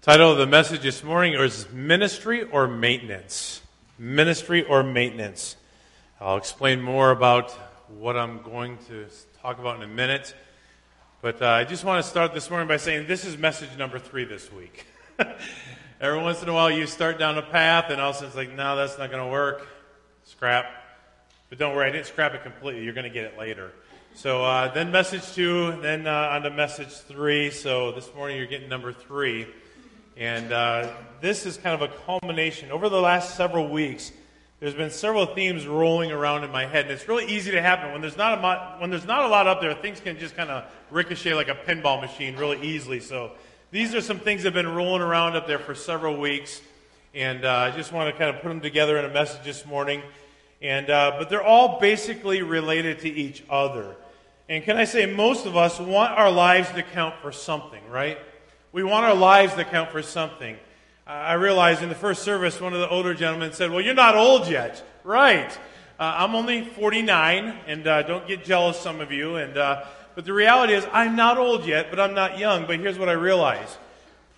Title of the message this morning is Ministry or Maintenance. Ministry or Maintenance. I'll explain more about what I'm going to talk about in a minute. But uh, I just want to start this morning by saying this is message number three this week. Every once in a while, you start down a path, and all of a sudden it's like, no, that's not going to work. Scrap. But don't worry, I didn't scrap it completely. You're going to get it later. So uh, then message two, then uh, on to message three. So this morning you're getting number three. And uh, this is kind of a culmination. Over the last several weeks, there's been several themes rolling around in my head, and it's really easy to happen when there's not a lot, when there's not a lot up there. Things can just kind of ricochet like a pinball machine really easily. So these are some things that have been rolling around up there for several weeks, and uh, I just want to kind of put them together in a message this morning. And uh, but they're all basically related to each other. And can I say, most of us want our lives to count for something, right? We want our lives to count for something. I realized in the first service, one of the older gentlemen said, Well, you're not old yet. Right. Uh, I'm only 49, and uh, don't get jealous, some of you. And, uh, but the reality is, I'm not old yet, but I'm not young. But here's what I realize.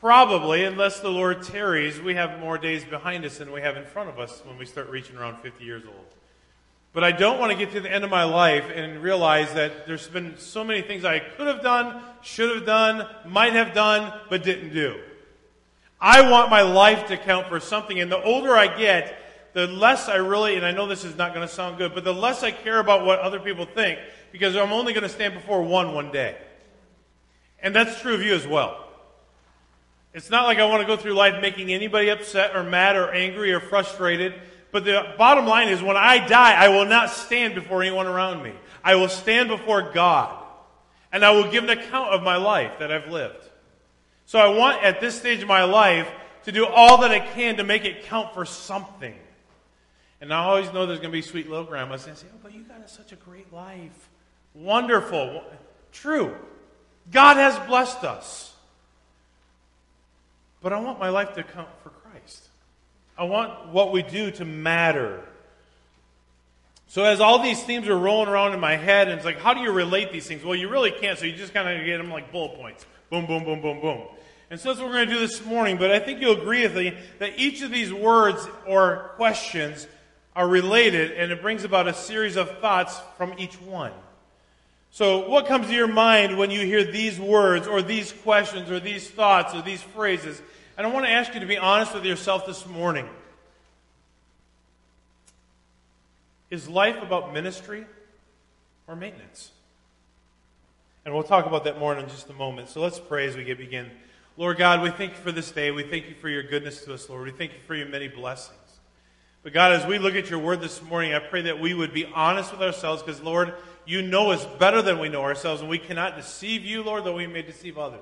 Probably, unless the Lord tarries, we have more days behind us than we have in front of us when we start reaching around 50 years old. But I don't want to get to the end of my life and realize that there's been so many things I could have done, should have done, might have done, but didn't do. I want my life to count for something. And the older I get, the less I really, and I know this is not going to sound good, but the less I care about what other people think because I'm only going to stand before one one day. And that's true of you as well. It's not like I want to go through life making anybody upset or mad or angry or frustrated. But the bottom line is when I die, I will not stand before anyone around me. I will stand before God. And I will give an account of my life that I've lived. So I want at this stage of my life to do all that I can to make it count for something. And I always know there's going to be sweet little grandmas and say, Oh, but you got such a great life. Wonderful. True. God has blessed us. But I want my life to count for. I want what we do to matter. So as all these themes are rolling around in my head, and it's like, how do you relate these things? Well, you really can't, so you just kind of get them like bullet points. Boom, boom, boom, boom, boom. And so that's what we're going to do this morning, but I think you'll agree with me that each of these words or questions are related, and it brings about a series of thoughts from each one. So, what comes to your mind when you hear these words, or these questions, or these thoughts, or these phrases? And I want to ask you to be honest with yourself this morning. Is life about ministry or maintenance? And we'll talk about that more in just a moment. So let's pray as we get begin. Lord God, we thank you for this day. We thank you for your goodness to us, Lord. We thank you for your many blessings. But God, as we look at your word this morning, I pray that we would be honest with ourselves because, Lord, you know us better than we know ourselves, and we cannot deceive you, Lord, though we may deceive others.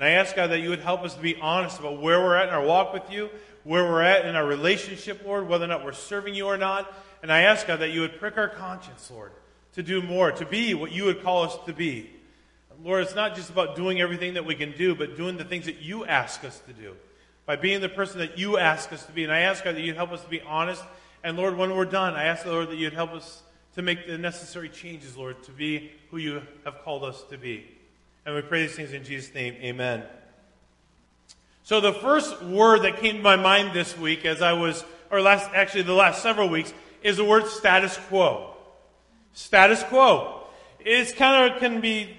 And I ask, God, that you would help us to be honest about where we're at in our walk with you, where we're at in our relationship, Lord, whether or not we're serving you or not. And I ask, God, that you would prick our conscience, Lord, to do more, to be what you would call us to be. Lord, it's not just about doing everything that we can do, but doing the things that you ask us to do. By being the person that you ask us to be. And I ask, God, that you'd help us to be honest. And Lord, when we're done, I ask, the Lord, that you'd help us to make the necessary changes, Lord, to be who you have called us to be. And we pray these things in Jesus' name. Amen. So the first word that came to my mind this week as I was, or last, actually the last several weeks, is the word status quo. Status quo. It's kind of, can be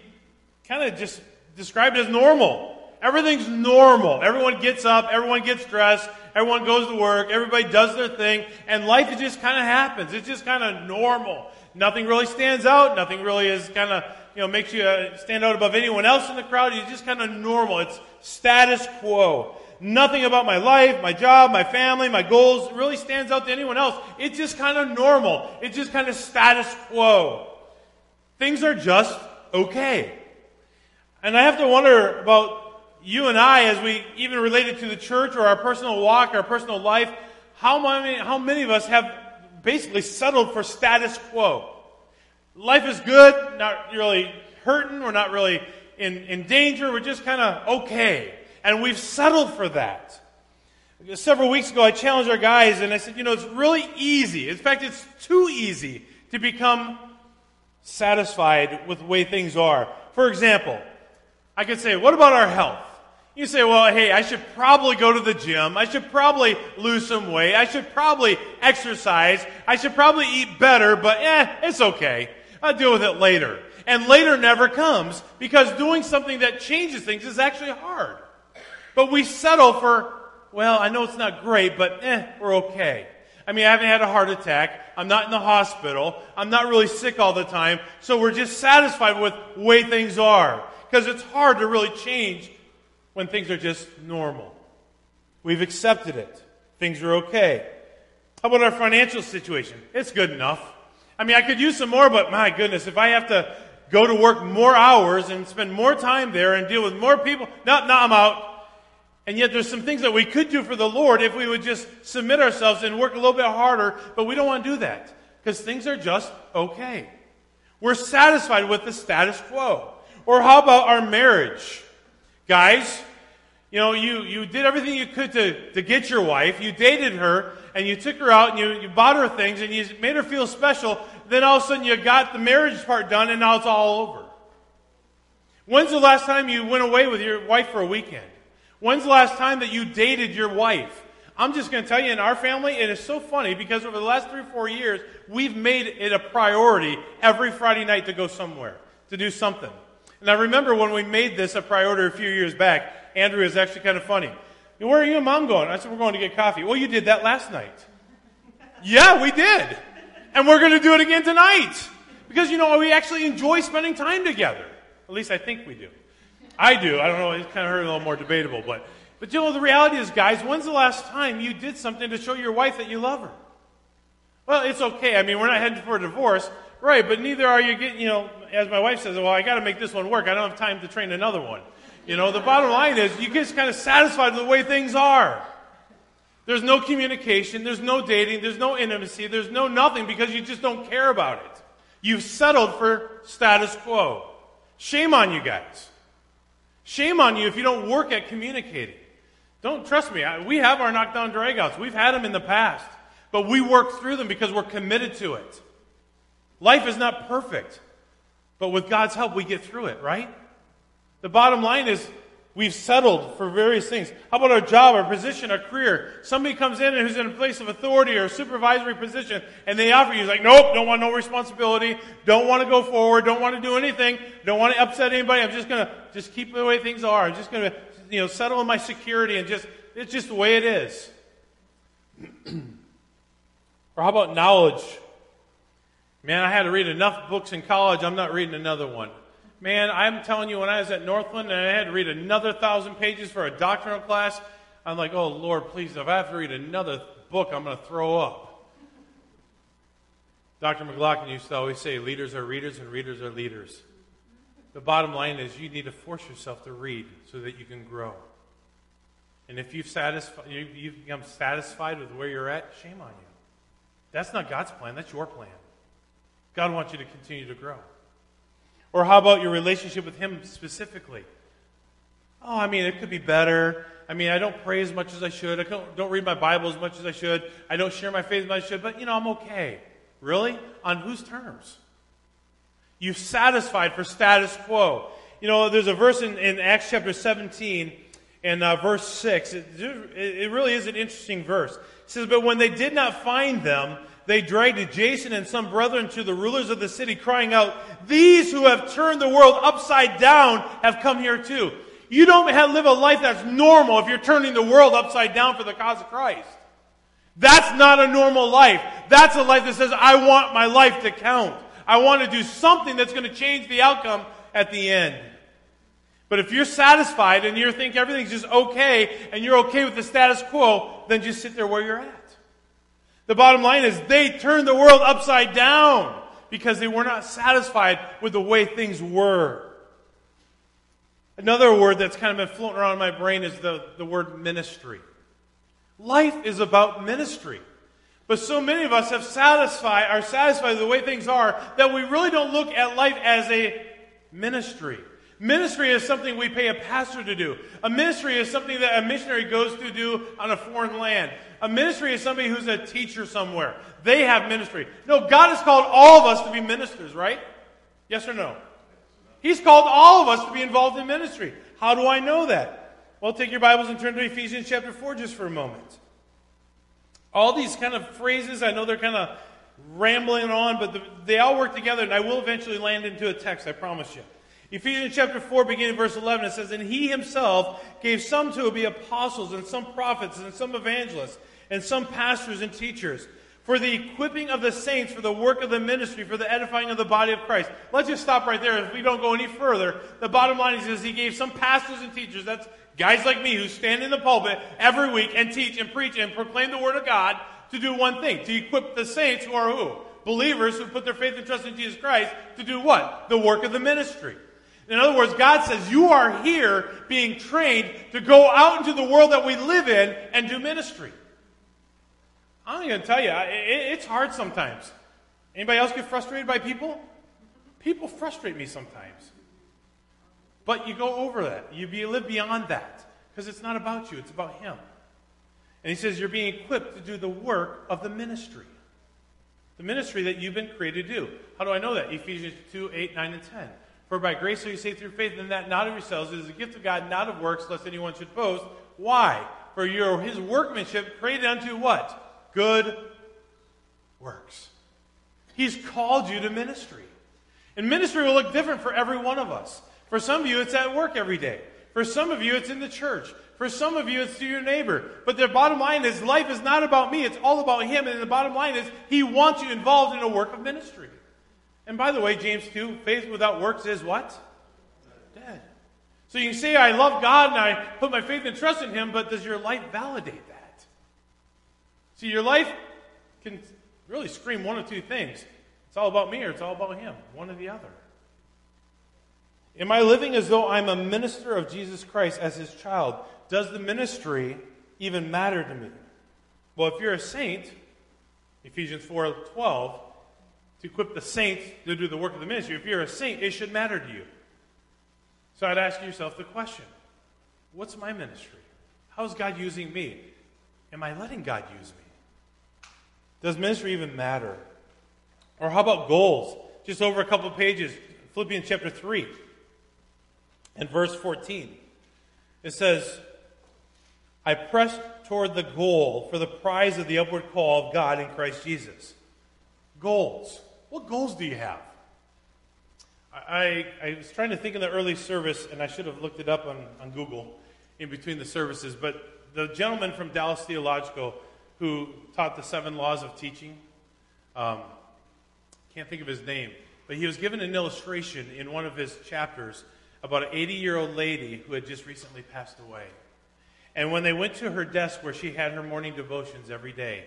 kind of just described as normal. Everything's normal. Everyone gets up, everyone gets dressed, everyone goes to work, everybody does their thing, and life just kind of happens. It's just kind of normal. Nothing really stands out. Nothing really is kind of, you know, makes you uh, stand out above anyone else in the crowd. It's just kind of normal. It's status quo. Nothing about my life, my job, my family, my goals really stands out to anyone else. It's just kind of normal. It's just kind of status quo. Things are just okay. And I have to wonder about you and I as we even related to the church or our personal walk, our personal life, how many, how many of us have basically settled for status quo? Life is good, not really hurting, we're not really in, in danger, we're just kind of okay. And we've settled for that. Several weeks ago, I challenged our guys and I said, you know, it's really easy. In fact, it's too easy to become satisfied with the way things are. For example, I could say, what about our health? You say, well, hey, I should probably go to the gym. I should probably lose some weight. I should probably exercise. I should probably eat better, but eh, it's okay. I'll deal with it later. And later never comes because doing something that changes things is actually hard. But we settle for, well, I know it's not great, but eh, we're okay. I mean, I haven't had a heart attack. I'm not in the hospital. I'm not really sick all the time. So we're just satisfied with the way things are. Because it's hard to really change when things are just normal. We've accepted it. Things are okay. How about our financial situation? It's good enough. I mean, I could use some more, but my goodness, if I have to go to work more hours and spend more time there and deal with more people, no, no, I'm out. And yet there's some things that we could do for the Lord if we would just submit ourselves and work a little bit harder, but we don't want to do that because things are just okay. We're satisfied with the status quo. Or how about our marriage? Guys, you know, you, you did everything you could to, to get your wife. You dated her and you took her out and you, you bought her things and you made her feel special. Then all of a sudden you got the marriage part done and now it's all over. When's the last time you went away with your wife for a weekend? When's the last time that you dated your wife? I'm just going to tell you, in our family, it is so funny because over the last three or four years, we've made it a priority every Friday night to go somewhere, to do something. And I remember when we made this a priority a few years back, Andrew is actually kind of funny. Where are you and mom going? I said, We're going to get coffee. Well, you did that last night. yeah, we did. And we're going to do it again tonight. Because, you know, we actually enjoy spending time together. At least I think we do. I do. I don't know. It's kind of a little more debatable, but but you know the reality is, guys, when's the last time you did something to show your wife that you love her? Well, it's okay. I mean, we're not heading for a divorce, right? But neither are you getting. You know, as my wife says, well, I got to make this one work. I don't have time to train another one. You know, the bottom line is you get kind of satisfied with the way things are. There's no communication, there's no dating, there's no intimacy, there's no nothing because you just don't care about it. You've settled for status quo. Shame on you guys. Shame on you if you don't work at communicating. Don't trust me. we have our knockdown dragouts. We've had them in the past, but we work through them because we're committed to it. Life is not perfect, but with God's help, we get through it, right? The bottom line is we've settled for various things. How about our job, our position, our career? Somebody comes in and who's in a place of authority or a supervisory position, and they offer you, like, nope, don't want no responsibility, don't want to go forward, don't want to do anything, don't want to upset anybody. I'm just going to just keep the way things are. I'm just going to, you know, settle in my security and just, it's just the way it is. or how about knowledge? Man, I had to read enough books in college, I'm not reading another one. Man, I'm telling you, when I was at Northland and I had to read another thousand pages for a doctoral class, I'm like, oh, Lord, please, if I have to read another book, I'm going to throw up. Dr. McLaughlin used to always say, leaders are readers and readers are leaders. The bottom line is you need to force yourself to read so that you can grow. And if you've, satisfied, you've become satisfied with where you're at, shame on you. That's not God's plan, that's your plan. God wants you to continue to grow. Or how about your relationship with Him specifically? Oh, I mean, it could be better. I mean, I don't pray as much as I should. I don't, don't read my Bible as much as I should. I don't share my faith as much as I should, but, you know, I'm okay. Really? On whose terms? You've satisfied for status quo. You know, there's a verse in, in Acts chapter 17 and uh, verse 6. It, it really is an interesting verse. It says, But when they did not find them, they dragged Jason and some brethren to the rulers of the city, crying out, These who have turned the world upside down have come here too. You don't have, live a life that's normal if you're turning the world upside down for the cause of Christ. That's not a normal life. That's a life that says, I want my life to count. I want to do something that's going to change the outcome at the end. But if you're satisfied and you think everything's just okay and you're okay with the status quo, then just sit there where you're at. The bottom line is they turned the world upside down because they were not satisfied with the way things were. Another word that's kind of been floating around in my brain is the, the word ministry. Life is about ministry. But so many of us have satisfied, are satisfied with the way things are that we really don't look at life as a ministry. Ministry is something we pay a pastor to do. A ministry is something that a missionary goes to do on a foreign land. A ministry is somebody who's a teacher somewhere. They have ministry. No, God has called all of us to be ministers, right? Yes or no? He's called all of us to be involved in ministry. How do I know that? Well, take your Bibles and turn to Ephesians chapter 4 just for a moment. All these kind of phrases, I know they're kind of rambling on, but the, they all work together, and I will eventually land into a text, I promise you. Ephesians chapter 4, beginning verse 11, it says, And he himself gave some to be apostles, and some prophets, and some evangelists, and some pastors and teachers, for the equipping of the saints, for the work of the ministry, for the edifying of the body of Christ. Let's just stop right there. If we don't go any further, the bottom line is, he gave some pastors and teachers, that's guys like me who stand in the pulpit every week and teach and preach and proclaim the word of God to do one thing, to equip the saints who are who? Believers who put their faith and trust in Jesus Christ to do what? The work of the ministry. In other words, God says, You are here being trained to go out into the world that we live in and do ministry. I'm going to tell you, it's hard sometimes. Anybody else get frustrated by people? People frustrate me sometimes. But you go over that. You, be, live beyond that. Because it's not about you, it's about Him. And He says you're being equipped to do the work of the ministry. The ministry that you've been created to do. How do I know that? Ephesians 2 8, 9, and 10. For by grace are you saved through faith, and that not of yourselves. It is a gift of God, not of works, lest anyone should boast. Why? For you're his workmanship, created unto what? Good works. He's called you to ministry. And ministry will look different for every one of us. For some of you, it's at work every day. For some of you, it's in the church. For some of you, it's to your neighbor. But the bottom line is, life is not about me, it's all about Him. And the bottom line is, He wants you involved in a work of ministry. And by the way, James 2, faith without works is what? Dead. So you can say, I love God and I put my faith and trust in Him, but does your life validate that? See, your life can really scream one of two things it's all about me or it's all about Him, one or the other. Am I living as though I'm a minister of Jesus Christ as his child? Does the ministry even matter to me? Well, if you're a saint, Ephesians 4:12, to equip the saints to do the work of the ministry, if you're a saint, it should matter to you. So I'd ask yourself the question, what's my ministry? How's God using me? Am I letting God use me? Does ministry even matter? Or how about goals? Just over a couple pages, Philippians chapter 3 and verse 14. It says, I press toward the goal for the prize of the upward call of God in Christ Jesus. Goals. What goals do you have? I, I was trying to think in the early service, and I should have looked it up on, on Google in between the services, but the gentleman from Dallas Theological who taught the seven laws of teaching, um, can't think of his name, but he was given an illustration in one of his chapters about an 80 year old lady who had just recently passed away. And when they went to her desk where she had her morning devotions every day,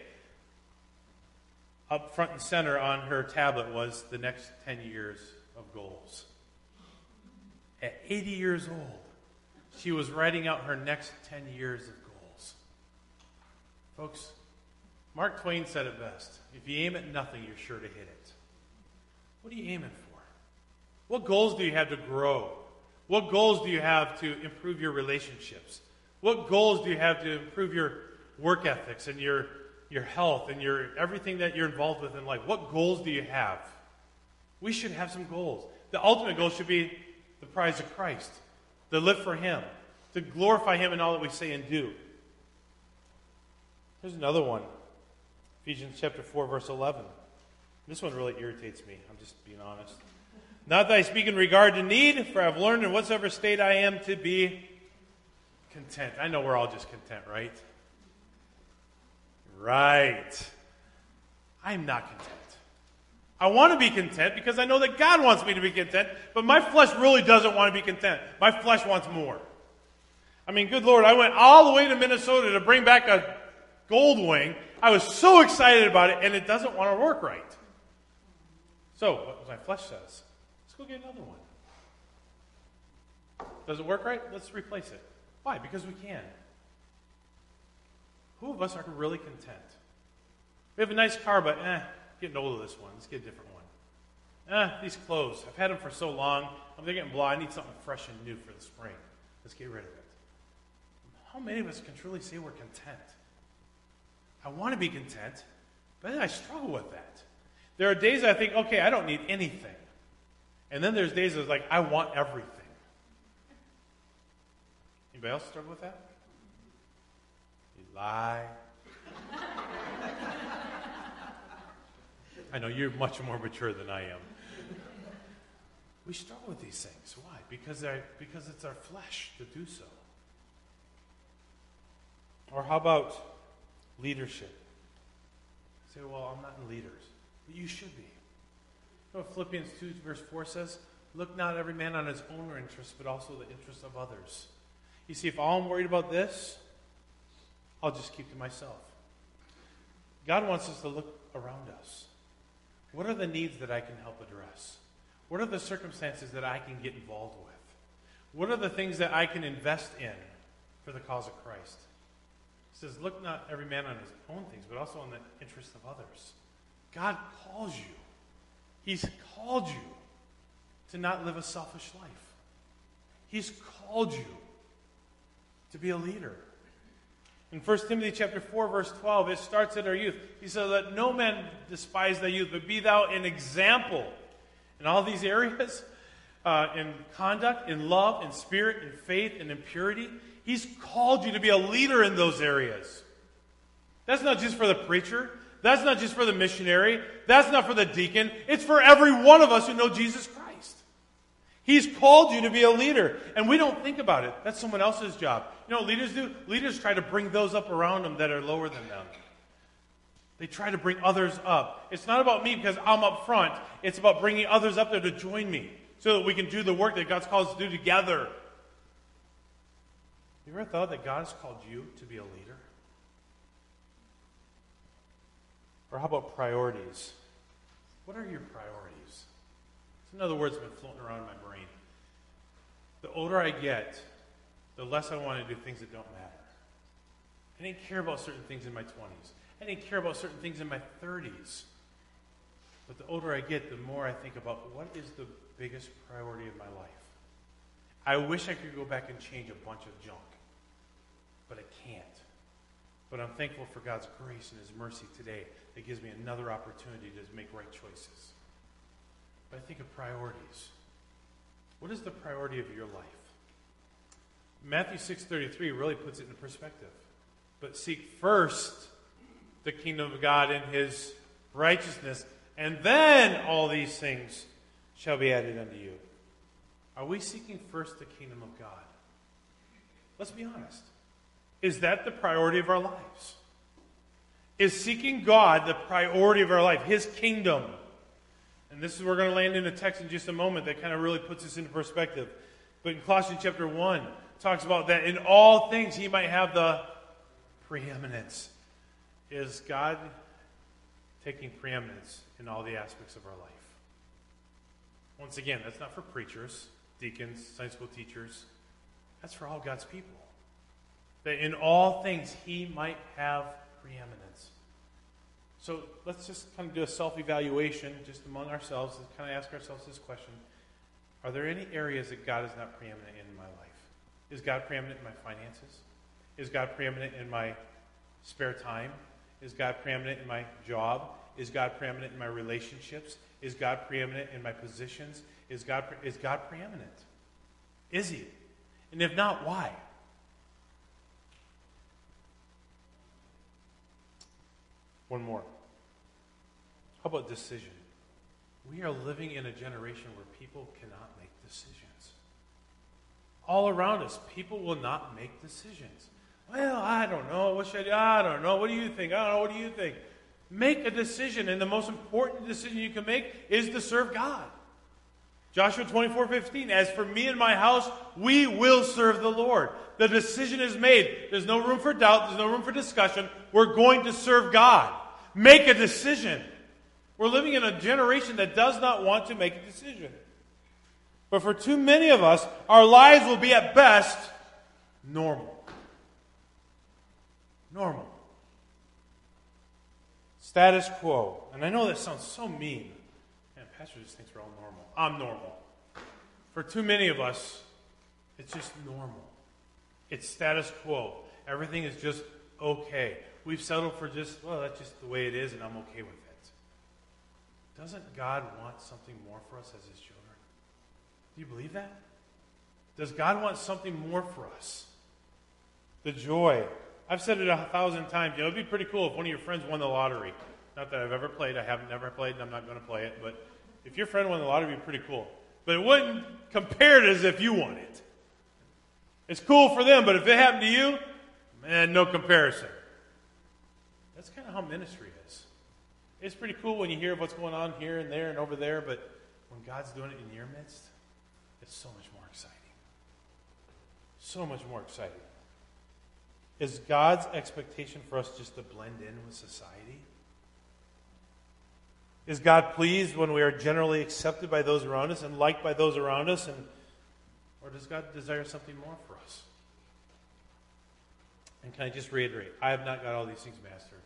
up front and center on her tablet was the next 10 years of goals. At 80 years old, she was writing out her next 10 years of goals. Folks, Mark Twain said it best if you aim at nothing, you're sure to hit it. What are you aiming for? What goals do you have to grow? What goals do you have to improve your relationships? What goals do you have to improve your work ethics and your, your health and your everything that you're involved with in life? What goals do you have? We should have some goals. The ultimate goal should be the prize of Christ, to live for Him, to glorify Him in all that we say and do. Here's another one Ephesians chapter 4, verse 11. This one really irritates me. I'm just being honest. Not that I speak in regard to need, for I've learned in whatsoever state I am to be content. I know we're all just content, right? Right. I'm not content. I want to be content because I know that God wants me to be content, but my flesh really doesn't want to be content. My flesh wants more. I mean, good Lord, I went all the way to Minnesota to bring back a gold wing. I was so excited about it, and it doesn't want to work right. So, what my flesh says, Let's go get another one. Does it work right? Let's replace it. Why? Because we can. Who of us are really content? We have a nice car, but eh, getting old of this one. Let's get a different one. Eh, these clothes. I've had them for so long. I'm getting blah. I need something fresh and new for the spring. Let's get rid of it. How many of us can truly say we're content? I want to be content, but then I struggle with that. There are days I think, okay, I don't need anything. And then there's days it's like, I want everything. Anybody else struggle with that? You lie. I know you're much more mature than I am. We struggle with these things. Why? Because, because it's our flesh to do so. Or how about leadership? say, well, I'm not in leaders. But you should be. You know Philippians 2, verse 4 says? Look not every man on his own interests, but also the interests of others. You see, if all I'm worried about this, I'll just keep to myself. God wants us to look around us. What are the needs that I can help address? What are the circumstances that I can get involved with? What are the things that I can invest in for the cause of Christ? Says, Look not every man on his own things, but also on the interests of others. God calls you. He's called you to not live a selfish life. He's called you to be a leader. In 1 Timothy chapter 4, verse 12, it starts at our youth. He says, Let no man despise thy youth, but be thou an example in all these areas, uh, in conduct, in love, in spirit, in faith, and in purity. He's called you to be a leader in those areas. That's not just for the preacher. That's not just for the missionary. That's not for the deacon. It's for every one of us who know Jesus Christ. He's called you to be a leader. And we don't think about it. That's someone else's job. You know leaders do? Leaders try to bring those up around them that are lower than them. They try to bring others up. It's not about me because I'm up front. It's about bringing others up there to join me so that we can do the work that God's called us to do together. You ever thought that God has called you to be a leader? Or how about priorities? What are your priorities? It's another word's been floating around in my brain. The older I get, the less I want to do things that don't matter. I didn't care about certain things in my 20s. I didn't care about certain things in my 30s. But the older I get, the more I think about what is the biggest priority of my life. I wish I could go back and change a bunch of junk but I can't. But I'm thankful for God's grace and His mercy today that gives me another opportunity to make right choices. But I think of priorities. What is the priority of your life? Matthew 6:33 really puts it in perspective. But seek first the kingdom of God and his righteousness, and then all these things shall be added unto you. Are we seeking first the kingdom of God? Let's be honest. Is that the priority of our lives? Is seeking God the priority of our life, His kingdom? And this is we're going to land in a text in just a moment that kind of really puts this into perspective. But in Colossians chapter 1, talks about that in all things He might have the preeminence. Is God taking preeminence in all the aspects of our life? Once again, that's not for preachers, deacons, Sunday school teachers. That's for all God's people that in all things he might have preeminence. So let's just kind of do a self evaluation just among ourselves and kind of ask ourselves this question Are there any areas that God is not preeminent in my life? Is God preeminent in my finances? Is God preeminent in my spare time? Is God preeminent in my job? Is God preeminent in my relationships? Is God preeminent in my positions? Is God, is God preeminent? Is He? And if not, why? One more. How about decision? We are living in a generation where people cannot make decisions. All around us, people will not make decisions. Well, I don't know. What should I do? I don't know. What do you think? I don't know. What do you think? Make a decision, and the most important decision you can make is to serve God. Joshua 24 15, as for me and my house, we will serve the Lord. The decision is made. There's no room for doubt, there's no room for discussion. We're going to serve God. Make a decision. We're living in a generation that does not want to make a decision. But for too many of us, our lives will be at best normal. Normal. Status quo. And I know that sounds so mean. Man, Pastor just thinks we're all normal. I'm normal. For too many of us, it's just normal. It's status quo. Everything is just okay. We've settled for just, well, that's just the way it is, and I'm okay with it. Doesn't God want something more for us as His children? Do you believe that? Does God want something more for us? The joy. I've said it a thousand times. You know, it'd be pretty cool if one of your friends won the lottery. Not that I've ever played. I have never played, and I'm not going to play it. But if your friend won the lottery, it'd be pretty cool. But it wouldn't compare it as if you won it. It's cool for them, but if it happened to you, man, no comparison. That's kind of how ministry is. It's pretty cool when you hear what's going on here and there and over there, but when God's doing it in your midst, it's so much more exciting. So much more exciting. Is God's expectation for us just to blend in with society? Is God pleased when we are generally accepted by those around us and liked by those around us? And, or does God desire something more for us? And can I just reiterate? I have not got all these things mastered.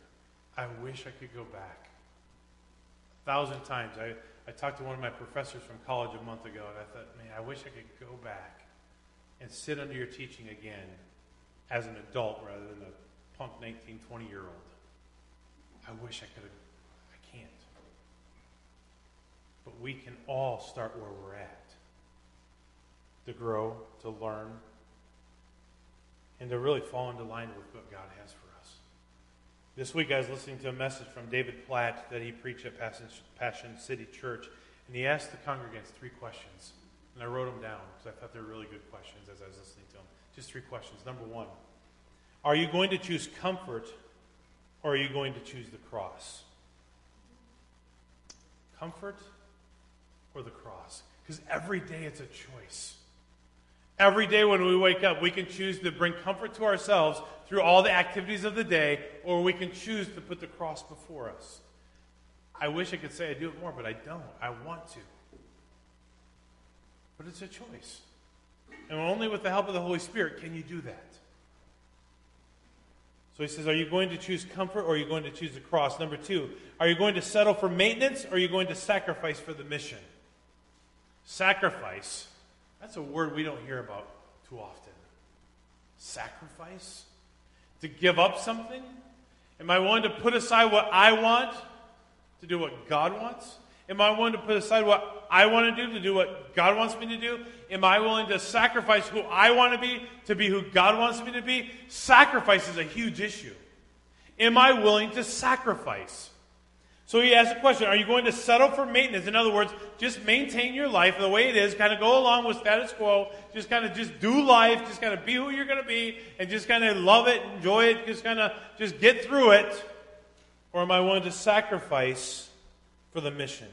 I wish I could go back. A thousand times. I, I talked to one of my professors from college a month ago, and I thought, man, I wish I could go back and sit under your teaching again as an adult rather than a punk 19, 20 year old. I wish I could have. I can't. But we can all start where we're at to grow, to learn, and to really fall into line with what God has for. This week I was listening to a message from David Platt that he preached at Passion City Church, and he asked the congregants three questions. And I wrote them down because I thought they were really good questions as I was listening to them. Just three questions. Number one Are you going to choose comfort or are you going to choose the cross? Comfort or the cross? Because every day it's a choice. Every day when we wake up, we can choose to bring comfort to ourselves through all the activities of the day, or we can choose to put the cross before us. I wish I could say I do it more, but I don't. I want to. But it's a choice. And only with the help of the Holy Spirit can you do that. So he says, Are you going to choose comfort or are you going to choose the cross? Number two, are you going to settle for maintenance or are you going to sacrifice for the mission? Sacrifice that's a word we don't hear about too often. Sacrifice? To give up something? Am I willing to put aside what I want to do what God wants? Am I willing to put aside what I want to do to do what God wants me to do? Am I willing to sacrifice who I want to be to be who God wants me to be? Sacrifice is a huge issue. Am I willing to sacrifice? So he asks a question Are you going to settle for maintenance? In other words, just maintain your life the way it is, kind of go along with status quo, just kind of just do life, just kind of be who you're going to be, and just kind of love it, enjoy it, just kind of just get through it? Or am I willing to sacrifice for the mission?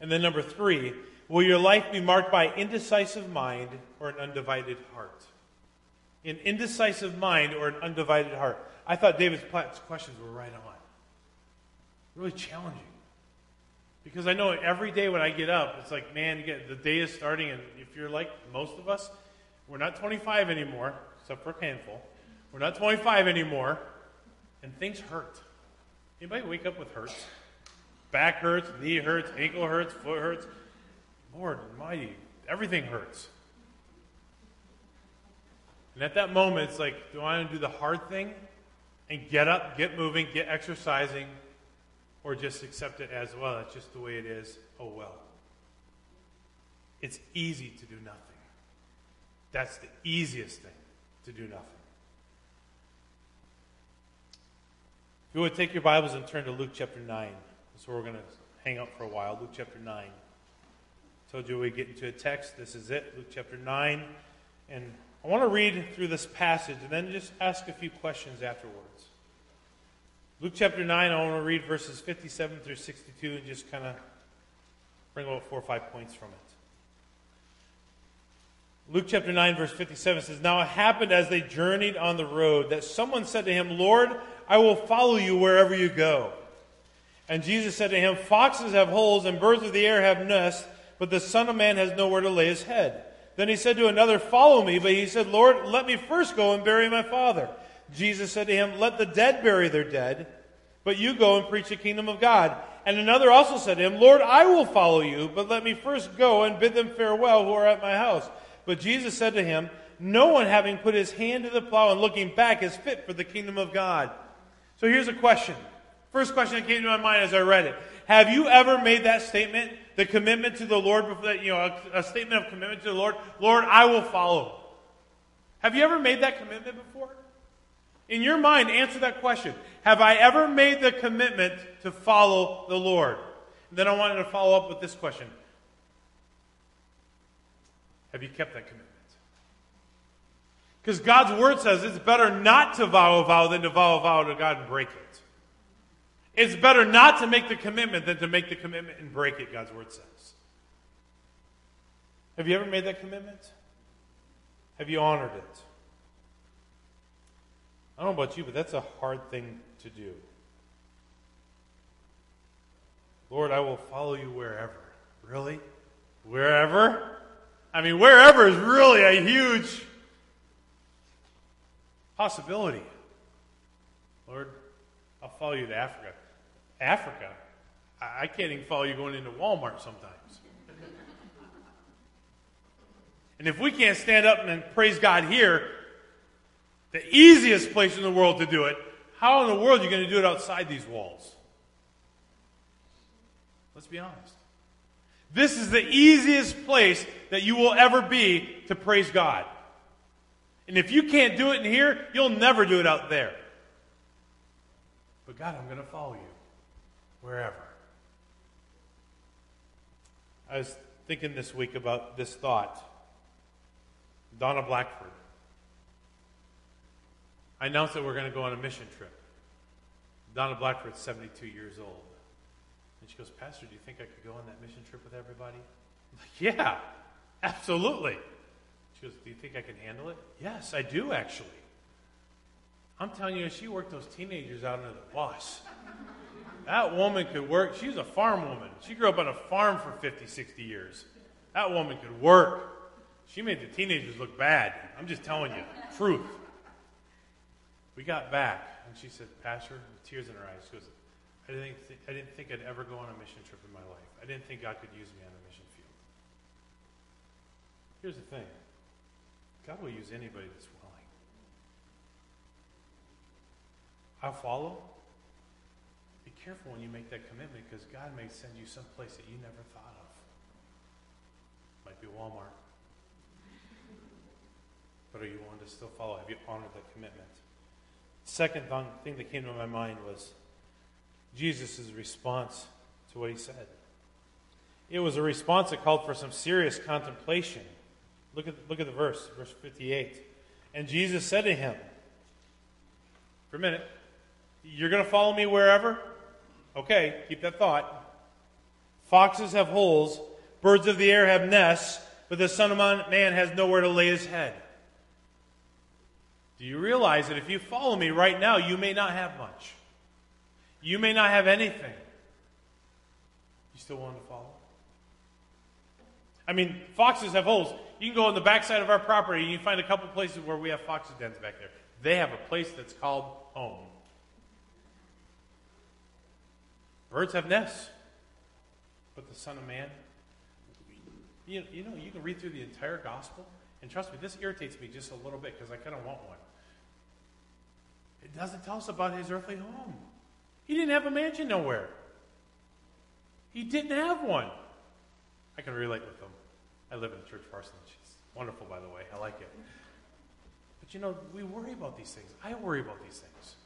And then number three, will your life be marked by indecisive mind or an undivided heart? An indecisive mind or an undivided heart. I thought David Platt's questions were right on really challenging. Because I know every day when I get up, it's like, man, get, the day is starting, and if you're like most of us, we're not 25 anymore, except for a handful. We're not 25 anymore, and things hurt. Anybody wake up with hurts? Back hurts, knee hurts, ankle hurts, foot hurts. Lord almighty, everything hurts. And at that moment, it's like, do I want to do the hard thing and get up, get moving, get exercising, or just accept it as well. That's just the way it is. Oh well. It's easy to do nothing. That's the easiest thing to do nothing. If you would take your Bibles and turn to Luke chapter 9. That's where we're going to hang out for a while. Luke chapter 9. I told you we get into a text. This is it, Luke chapter 9. And I want to read through this passage and then just ask a few questions afterwards. Luke chapter 9, I want to read verses 57 through 62 and just kind of bring about four or five points from it. Luke chapter 9, verse 57 says, Now it happened as they journeyed on the road that someone said to him, Lord, I will follow you wherever you go. And Jesus said to him, Foxes have holes and birds of the air have nests, but the Son of Man has nowhere to lay his head. Then he said to another, Follow me. But he said, Lord, let me first go and bury my father. Jesus said to him, Let the dead bury their dead, but you go and preach the kingdom of God. And another also said to him, Lord, I will follow you, but let me first go and bid them farewell who are at my house. But Jesus said to him, No one having put his hand to the plow and looking back is fit for the kingdom of God. So here's a question. First question that came to my mind as I read it. Have you ever made that statement, the commitment to the Lord, you know, a, a statement of commitment to the Lord? Lord, I will follow. Have you ever made that commitment before? In your mind, answer that question. Have I ever made the commitment to follow the Lord? And then I wanted to follow up with this question Have you kept that commitment? Because God's word says it's better not to vow a vow than to vow a vow to God and break it. It's better not to make the commitment than to make the commitment and break it, God's word says. Have you ever made that commitment? Have you honored it? I don't know about you, but that's a hard thing to do. Lord, I will follow you wherever. Really? Wherever? I mean, wherever is really a huge possibility. Lord, I'll follow you to Africa. Africa? I can't even follow you going into Walmart sometimes. And if we can't stand up and praise God here, the easiest place in the world to do it, how in the world are you going to do it outside these walls? Let's be honest. This is the easiest place that you will ever be to praise God. And if you can't do it in here, you'll never do it out there. But God, I'm going to follow you wherever. I was thinking this week about this thought. Donna Blackford. I announced that we're going to go on a mission trip. Donna Blackford's 72 years old. And she goes, Pastor, do you think I could go on that mission trip with everybody? I'm like, yeah, absolutely. She goes, Do you think I can handle it? Yes, I do, actually. I'm telling you, she worked those teenagers out under the bus. That woman could work. She was a farm woman. She grew up on a farm for 50, 60 years. That woman could work. She made the teenagers look bad. I'm just telling you, truth. We got back, and she said, Pastor, with tears in her eyes, she goes, I didn't, th- I didn't think I'd ever go on a mission trip in my life. I didn't think God could use me on a mission field. Here's the thing God will use anybody that's willing. I'll follow. Be careful when you make that commitment because God may send you someplace that you never thought of. Might be Walmart. But are you willing to still follow? Have you honored that commitment? Second thing that came to my mind was Jesus' response to what he said. It was a response that called for some serious contemplation. Look at, look at the verse, verse 58. And Jesus said to him, For a minute, you're going to follow me wherever? Okay, keep that thought. Foxes have holes, birds of the air have nests, but the Son of Man has nowhere to lay his head. Do you realize that if you follow me right now, you may not have much? You may not have anything. You still want to follow? I mean, foxes have holes. You can go on the backside of our property and you find a couple places where we have foxes dens back there. They have a place that's called home. Birds have nests. But the Son of Man, you, you know, you can read through the entire gospel, and trust me, this irritates me just a little bit because I kind of want one. It doesn't tell us about his earthly home. He didn't have a mansion nowhere. He didn't have one. I can relate with them. I live in a church parsonage. It's wonderful, by the way. I like it. But you know, we worry about these things. I worry about these things.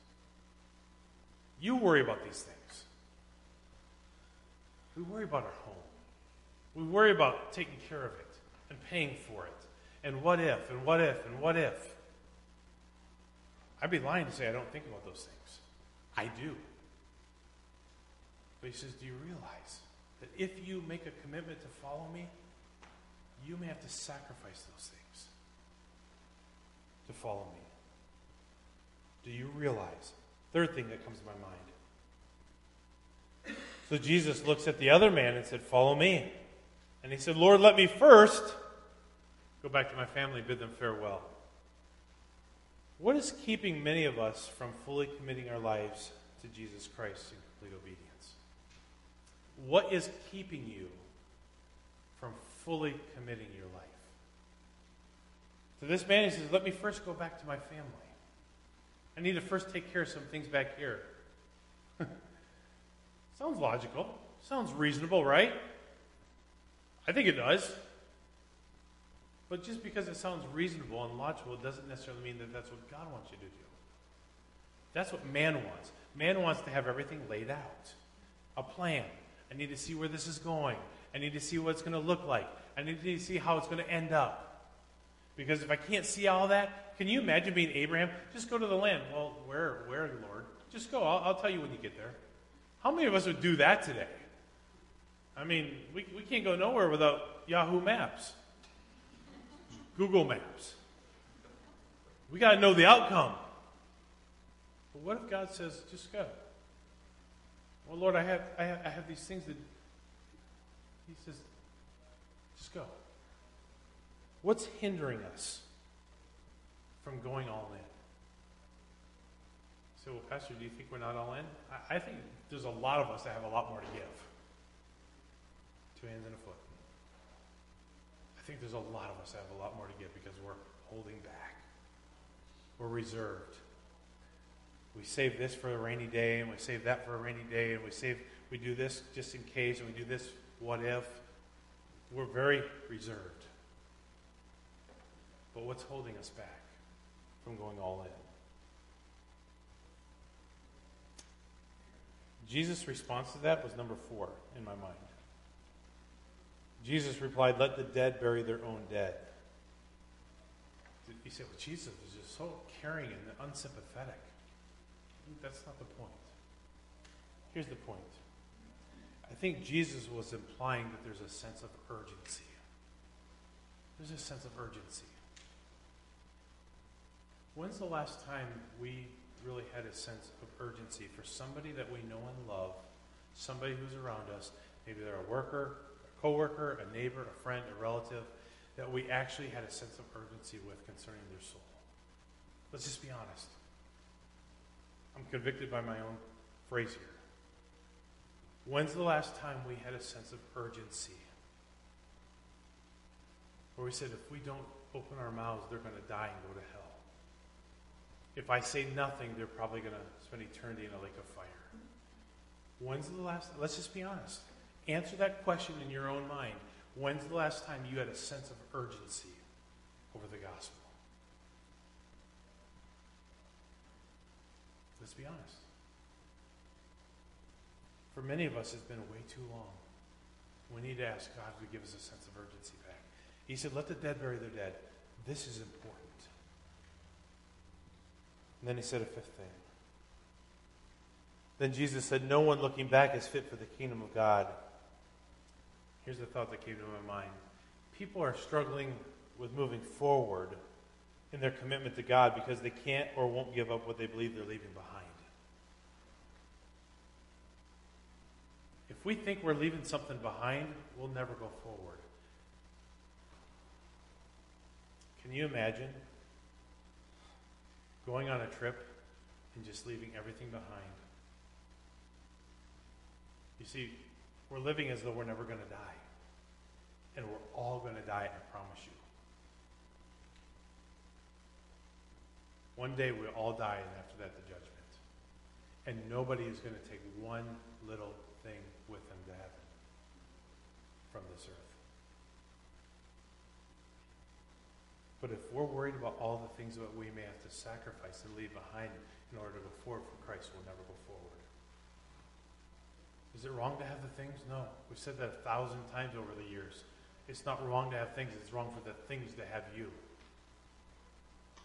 You worry about these things. We worry about our home. We worry about taking care of it and paying for it. And what if, and what if, and what if. I'd be lying to say I don't think about those things. I do. But he says, Do you realize that if you make a commitment to follow me, you may have to sacrifice those things to follow me? Do you realize? Third thing that comes to my mind. So Jesus looks at the other man and said, Follow me. And he said, Lord, let me first go back to my family, and bid them farewell. What is keeping many of us from fully committing our lives to Jesus Christ in complete obedience? What is keeping you from fully committing your life? To this man, he says, Let me first go back to my family. I need to first take care of some things back here. Sounds logical. Sounds reasonable, right? I think it does. But just because it sounds reasonable and logical, doesn't necessarily mean that that's what God wants you to do. That's what man wants. Man wants to have everything laid out a plan. I need to see where this is going. I need to see what it's going to look like. I need to see how it's going to end up. Because if I can't see all that, can you imagine being Abraham? Just go to the land. Well, where, where, Lord? Just go. I'll, I'll tell you when you get there. How many of us would do that today? I mean, we, we can't go nowhere without Yahoo Maps, Google Maps. We got to know the outcome. But what if God says, just go? Well, Lord, I have, I have, I have these things that. He says, just go. What's hindering us from going all in? So, well, Pastor, do you think we're not all in? I, I think there's a lot of us that have a lot more to give. Two hands and a foot. I think there's a lot of us that have a lot more to give because we're holding back. We're reserved. We save this for a rainy day, and we save that for a rainy day, and we save we do this just in case, and we do this what if. We're very reserved. But what's holding us back from going all in? Jesus' response to that was number four in my mind. Jesus replied, Let the dead bury their own dead. You say, Well, Jesus was just so caring and unsympathetic. That's not the point. Here's the point I think Jesus was implying that there's a sense of urgency. There's a sense of urgency. When's the last time we really had a sense of urgency for somebody that we know and love, somebody who's around us, maybe they're a worker, coworker, a neighbor, a friend, a relative, that we actually had a sense of urgency with concerning their soul? Let's just be honest. I'm convicted by my own phrase here. When's the last time we had a sense of urgency? Where we said, if we don't open our mouths, they're going to die and go to hell. If I say nothing, they're probably going to spend eternity in a lake of fire. When's the last, let's just be honest. Answer that question in your own mind. When's the last time you had a sense of urgency over the gospel? Let's be honest. For many of us, it's been way too long. We need to ask God to give us a sense of urgency back. He said, Let the dead bury their dead. This is important. And then he said a fifth thing. Then Jesus said, No one looking back is fit for the kingdom of God. Here's the thought that came to my mind people are struggling with moving forward in their commitment to God because they can't or won't give up what they believe they're leaving behind. If we think we're leaving something behind, we'll never go forward. Can you imagine going on a trip and just leaving everything behind? You see, we're living as though we're never going to die. And we're all going to die, I promise you. One day we'll all die, and after that, the judgment. And nobody is going to take one little thing with them to heaven from this earth. But if we're worried about all the things that we may have to sacrifice and leave behind in order to go forward for Christ, we'll never go forward. Is it wrong to have the things? No. We've said that a thousand times over the years. It's not wrong to have things, it's wrong for the things to have you.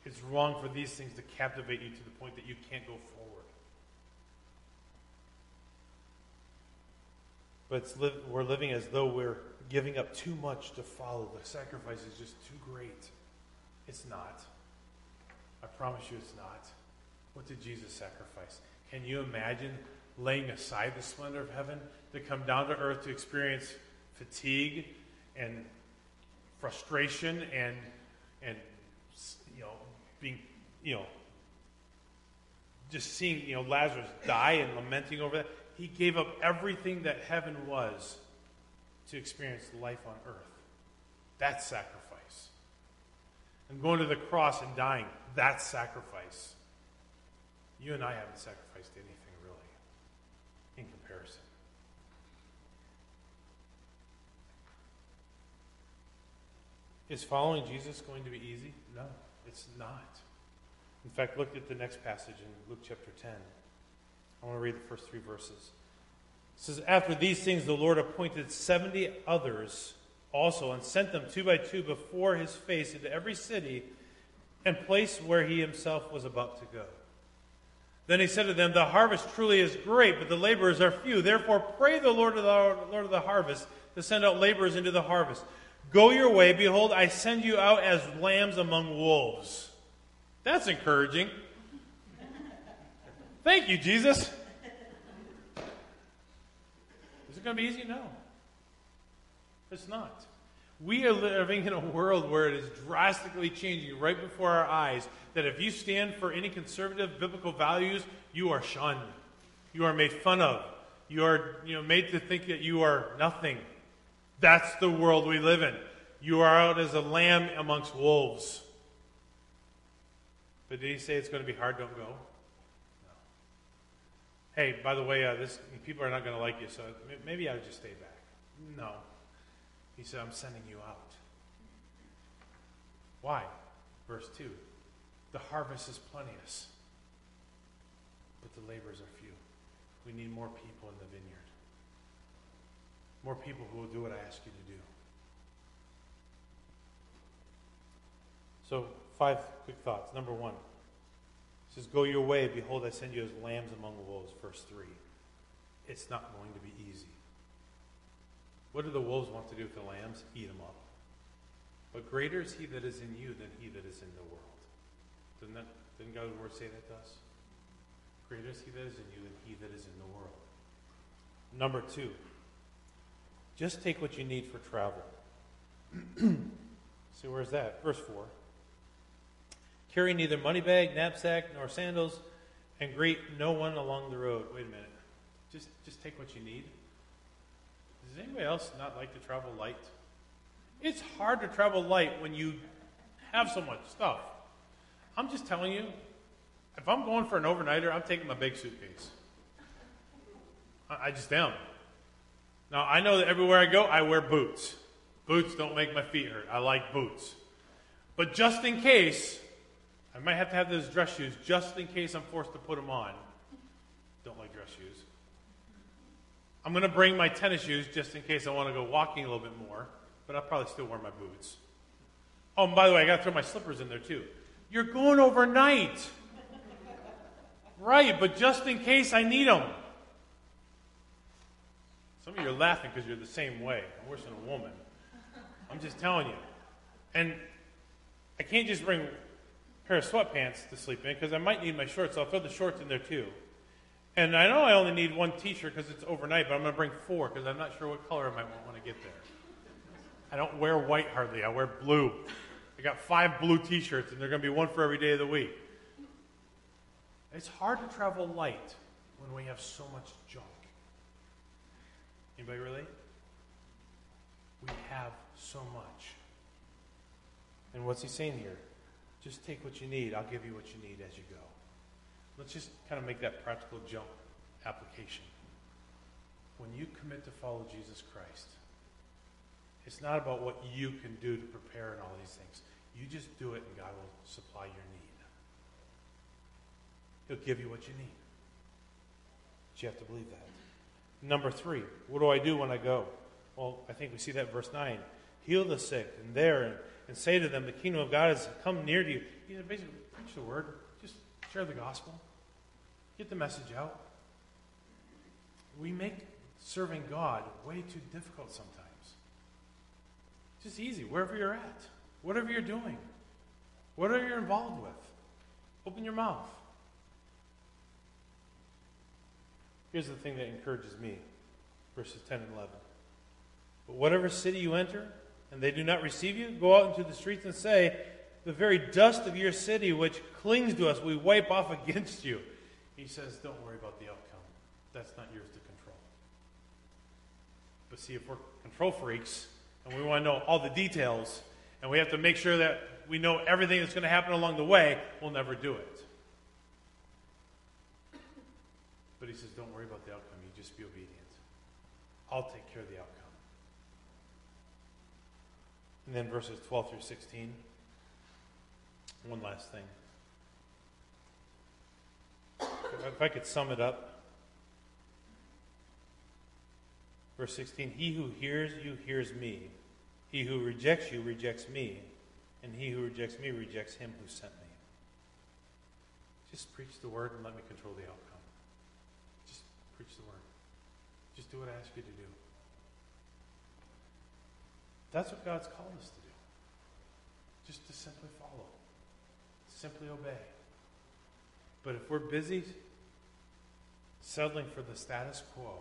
It's wrong for these things to captivate you to the point that you can't go forward. But we're living as though we're giving up too much to follow. The sacrifice is just too great. It's not. I promise you it's not. What did Jesus sacrifice? Can you imagine laying aside the splendor of heaven to come down to earth to experience fatigue and frustration and and you know being you know just seeing you know Lazarus die and lamenting over that. He gave up everything that heaven was to experience life on earth. That's sacrifice. And going to the cross and dying that's sacrifice. You and I haven't sacrificed anything in comparison. Is following Jesus going to be easy? No, it's not. In fact, look at the next passage in Luke chapter 10. I want to read the first three verses. It says, After these things, the Lord appointed 70 others also and sent them two by two before his face into every city and place where he himself was about to go. Then he said to them, The harvest truly is great, but the laborers are few. Therefore, pray the Lord of the, Lord of the harvest to send out laborers into the harvest. Go your way. Behold, I send you out as lambs among wolves. That's encouraging. Thank you, Jesus. Is it going to be easy? No. It's not. We are living in a world where it is drastically changing right before our eyes. That if you stand for any conservative biblical values, you are shunned. You are made fun of. You are you know, made to think that you are nothing. That's the world we live in. You are out as a lamb amongst wolves. But did he say it's going to be hard? Don't go. No. Hey, by the way, uh, this people are not going to like you, so maybe I would just stay back. No. He said, I'm sending you out. Why? Verse 2 The harvest is plenteous, but the laborers are few. We need more people in the vineyard. More people who will do what I ask you to do. So, five quick thoughts. Number one, it says, Go your way. Behold, I send you as lambs among wolves. Verse 3. It's not going to be easy. What do the wolves want to do with the lambs? Eat them up. But greater is he that is in you than he that is in the world. Didn't, that, didn't God's word say that to us? Greater is he that is in you than he that is in the world. Number two, just take what you need for travel. See, where's that? Verse 4. Carry neither money bag, knapsack, nor sandals, and greet no one along the road. Wait a minute. Just, just take what you need. Does anybody else not like to travel light? It's hard to travel light when you have so much stuff. I'm just telling you, if I'm going for an overnighter, I'm taking my big suitcase. I, just am. Now, I know that everywhere I go, I wear boots. Boots don't make my feet hurt. I like boots. But just in case, I might have to have those dress shoes just in case I'm forced to put them on. Don't like dress shoes. I'm going to bring my tennis shoes just in case I want to go walking a little bit more, but I'll probably still wear my boots. Oh, and by the way, I got to throw my slippers in there too. You're going overnight. right, but just in case I need them. Some of you are laughing because you're the same way. I'm worse than a woman. I'm just telling you. And I can't just bring a pair of sweatpants to sleep in because I might need my shorts. So I'll throw the shorts in there too. And I know I only need one T-shirt because it's overnight, but I'm going to bring four because I'm not sure what color I might want I get there. I don't wear white hardly. I wear blue. I got five blue T-shirts, and they're going to be one for every day of the week. It's hard to travel light when we have so much junk. Anybody relate? We have so much. And what's he saying here? Just take what you need. I'll give you what you need as you go. Let's just kind of make that practical jump application. When you commit to follow Jesus Christ, it's not about what you can do to prepare and all these things. You just do it and God will supply your need. He'll give you what you need. But you have to believe that. Number three, what do I do when I go? Well, I think we see that verse 9. Heal the sick and there and, and say to them, the kingdom of God has come near to you. You know, basically, preach the word. Share the gospel. Get the message out. We make serving God way too difficult sometimes. It's Just easy, wherever you're at, whatever you're doing, whatever you're involved with. Open your mouth. Here's the thing that encourages me verses 10 and 11. But whatever city you enter, and they do not receive you, go out into the streets and say, The very dust of your city which clings to us, we wipe off against you. He says, Don't worry about the outcome. That's not yours to control. But see, if we're control freaks and we want to know all the details and we have to make sure that we know everything that's going to happen along the way, we'll never do it. But he says, Don't worry about the outcome. You just be obedient. I'll take care of the outcome. And then verses 12 through 16. One last thing. if I could sum it up. Verse 16 He who hears you hears me. He who rejects you rejects me. And he who rejects me rejects him who sent me. Just preach the word and let me control the outcome. Just preach the word. Just do what I ask you to do. That's what God's called us to do. Just to simply follow, simply obey. But if we're busy settling for the status quo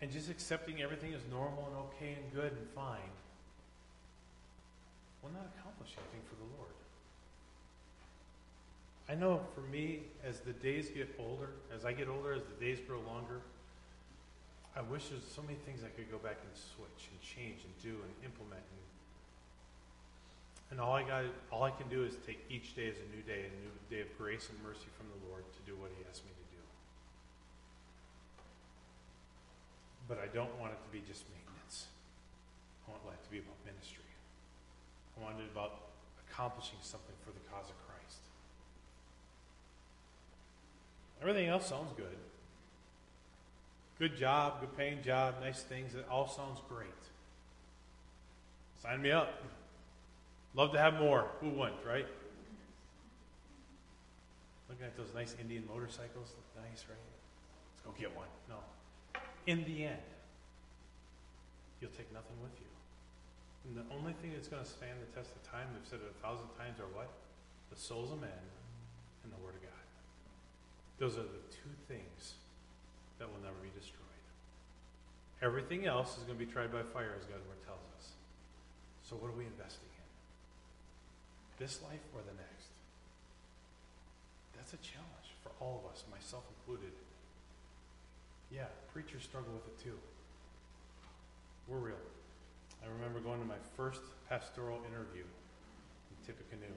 and just accepting everything as normal and okay and good and fine, we'll not accomplish anything for the Lord. I know for me, as the days get older, as I get older, as the days grow longer, I wish there's so many things I could go back and switch and change and do and implement and and all I got, all I can do is take each day as a new day, a new day of grace and mercy from the Lord to do what He asks me to do. But I don't want it to be just maintenance. I want life to be about ministry. I want it about accomplishing something for the cause of Christ. Everything else sounds good. Good job, good paying job, nice things. It all sounds great. Sign me up. Love to have more. Who wouldn't, right? Looking at those nice Indian motorcycles, look nice, right? Let's go get one. No. In the end, you'll take nothing with you. And the only thing that's going to stand the test of time, we've said it a thousand times, are what? The souls of men and the Word of God. Those are the two things that will never be destroyed. Everything else is going to be tried by fire, as God's Word tells us. So, what are we investing in? This life or the next? That's a challenge for all of us, myself included. Yeah, preachers struggle with it too. We're real. I remember going to my first pastoral interview in Tippecanoe.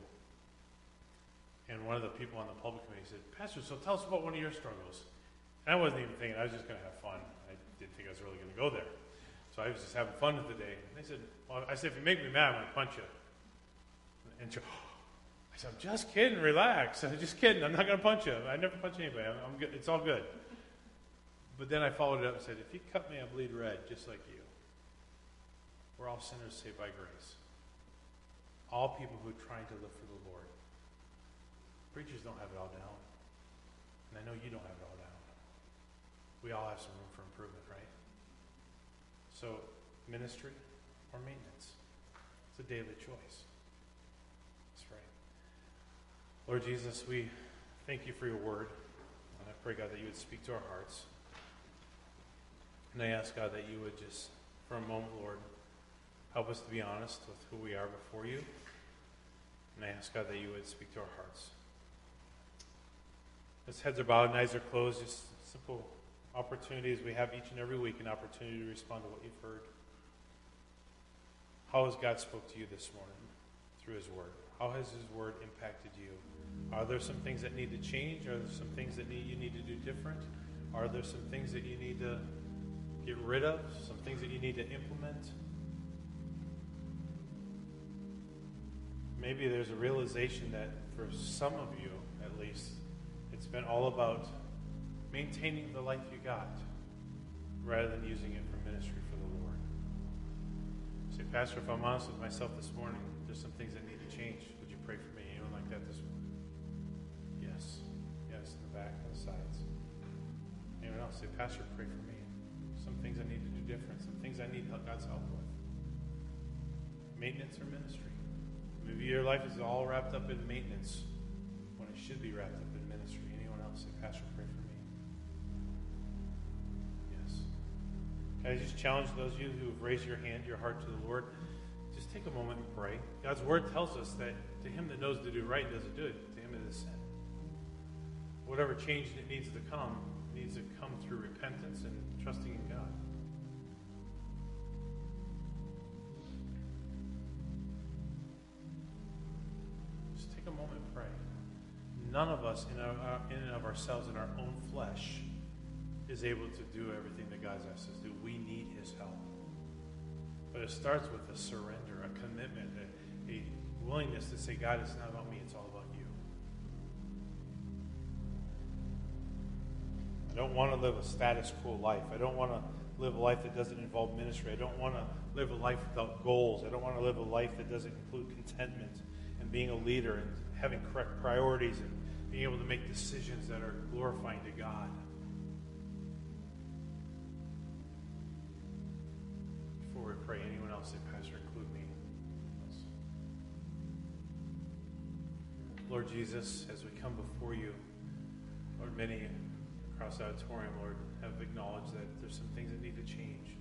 And one of the people on the public committee said, Pastor, so tell us about one of your struggles. And I wasn't even thinking, I was just going to have fun. I didn't think I was really going to go there. So I was just having fun with the day. And they said, well, I said, if you make me mad, I'm going to punch you. And she, I said, I'm just kidding, relax. I'm just kidding. I'm not going to punch you. I never punch anybody. I'm, I'm good. It's all good. But then I followed it up and said, if you cut me, I bleed red, just like you. We're all sinners saved by grace. All people who are trying to live for the Lord. Preachers don't have it all down. And I know you don't have it all down. We all have some room for improvement, right? So, ministry or maintenance? It's a daily choice. Lord Jesus, we thank you for your word. And I pray, God, that you would speak to our hearts. And I ask, God, that you would just, for a moment, Lord, help us to be honest with who we are before you. And I ask, God, that you would speak to our hearts. As heads are bowed and eyes are closed, just simple opportunities we have each and every week an opportunity to respond to what you've heard. How has God spoke to you this morning through his word? How has his word impacted you? Are there some things that need to change? Are there some things that need, you need to do different? Are there some things that you need to get rid of? Some things that you need to implement? Maybe there's a realization that for some of you, at least, it's been all about maintaining the life you got rather than using it for ministry for the Lord. Say, Pastor, if I'm honest with myself this morning, there's some things that need change. Would you pray for me? Anyone like that this morning? Yes. Yes, in the back, on the sides. Anyone else? Say, Pastor, pray for me. Some things I need to do different. Some things I need God's help with. Maintenance or ministry. Maybe your life is all wrapped up in maintenance when it should be wrapped up in ministry. Anyone else? Say, Pastor, pray for me. Yes. Can I just challenge those of you who have raised your hand, your heart to the Lord? Take a moment and pray. God's word tells us that to him that knows to do right doesn't do it, to him it is sin. Whatever change that needs to come, needs to come through repentance and trusting in God. Just take a moment and pray. None of us, in, our, in and of ourselves, in our own flesh, is able to do everything that God's asked us to do. We need his help. But it starts with a surrender, a commitment, a, a willingness to say, God, it's not about me, it's all about you. I don't want to live a status quo life. I don't want to live a life that doesn't involve ministry. I don't want to live a life without goals. I don't want to live a life that doesn't include contentment and being a leader and having correct priorities and being able to make decisions that are glorifying to God. Pray, anyone else say, Pastor, include me. Lord Jesus, as we come before you, Lord, many across the auditorium, Lord, have acknowledged that there's some things that need to change.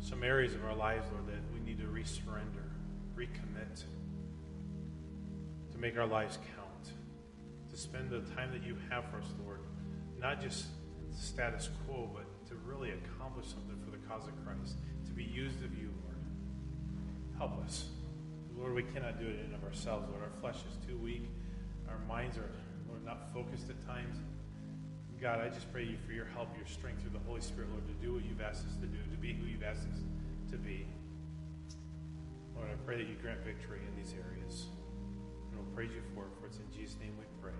Some areas of our lives, Lord, that we need to resurrender, recommit, to make our lives count, to spend the time that you have for us, Lord, not just status quo, but to really accomplish something for the cause of Christ, be used of you, Lord. Help us. Lord, we cannot do it in of ourselves, Lord. Our flesh is too weak. Our minds are, Lord, not focused at times. God, I just pray you for your help, your strength through the Holy Spirit, Lord, to do what you've asked us to do, to be who you've asked us to be. Lord, I pray that you grant victory in these areas. And we'll praise you for it, for it's in Jesus' name we pray.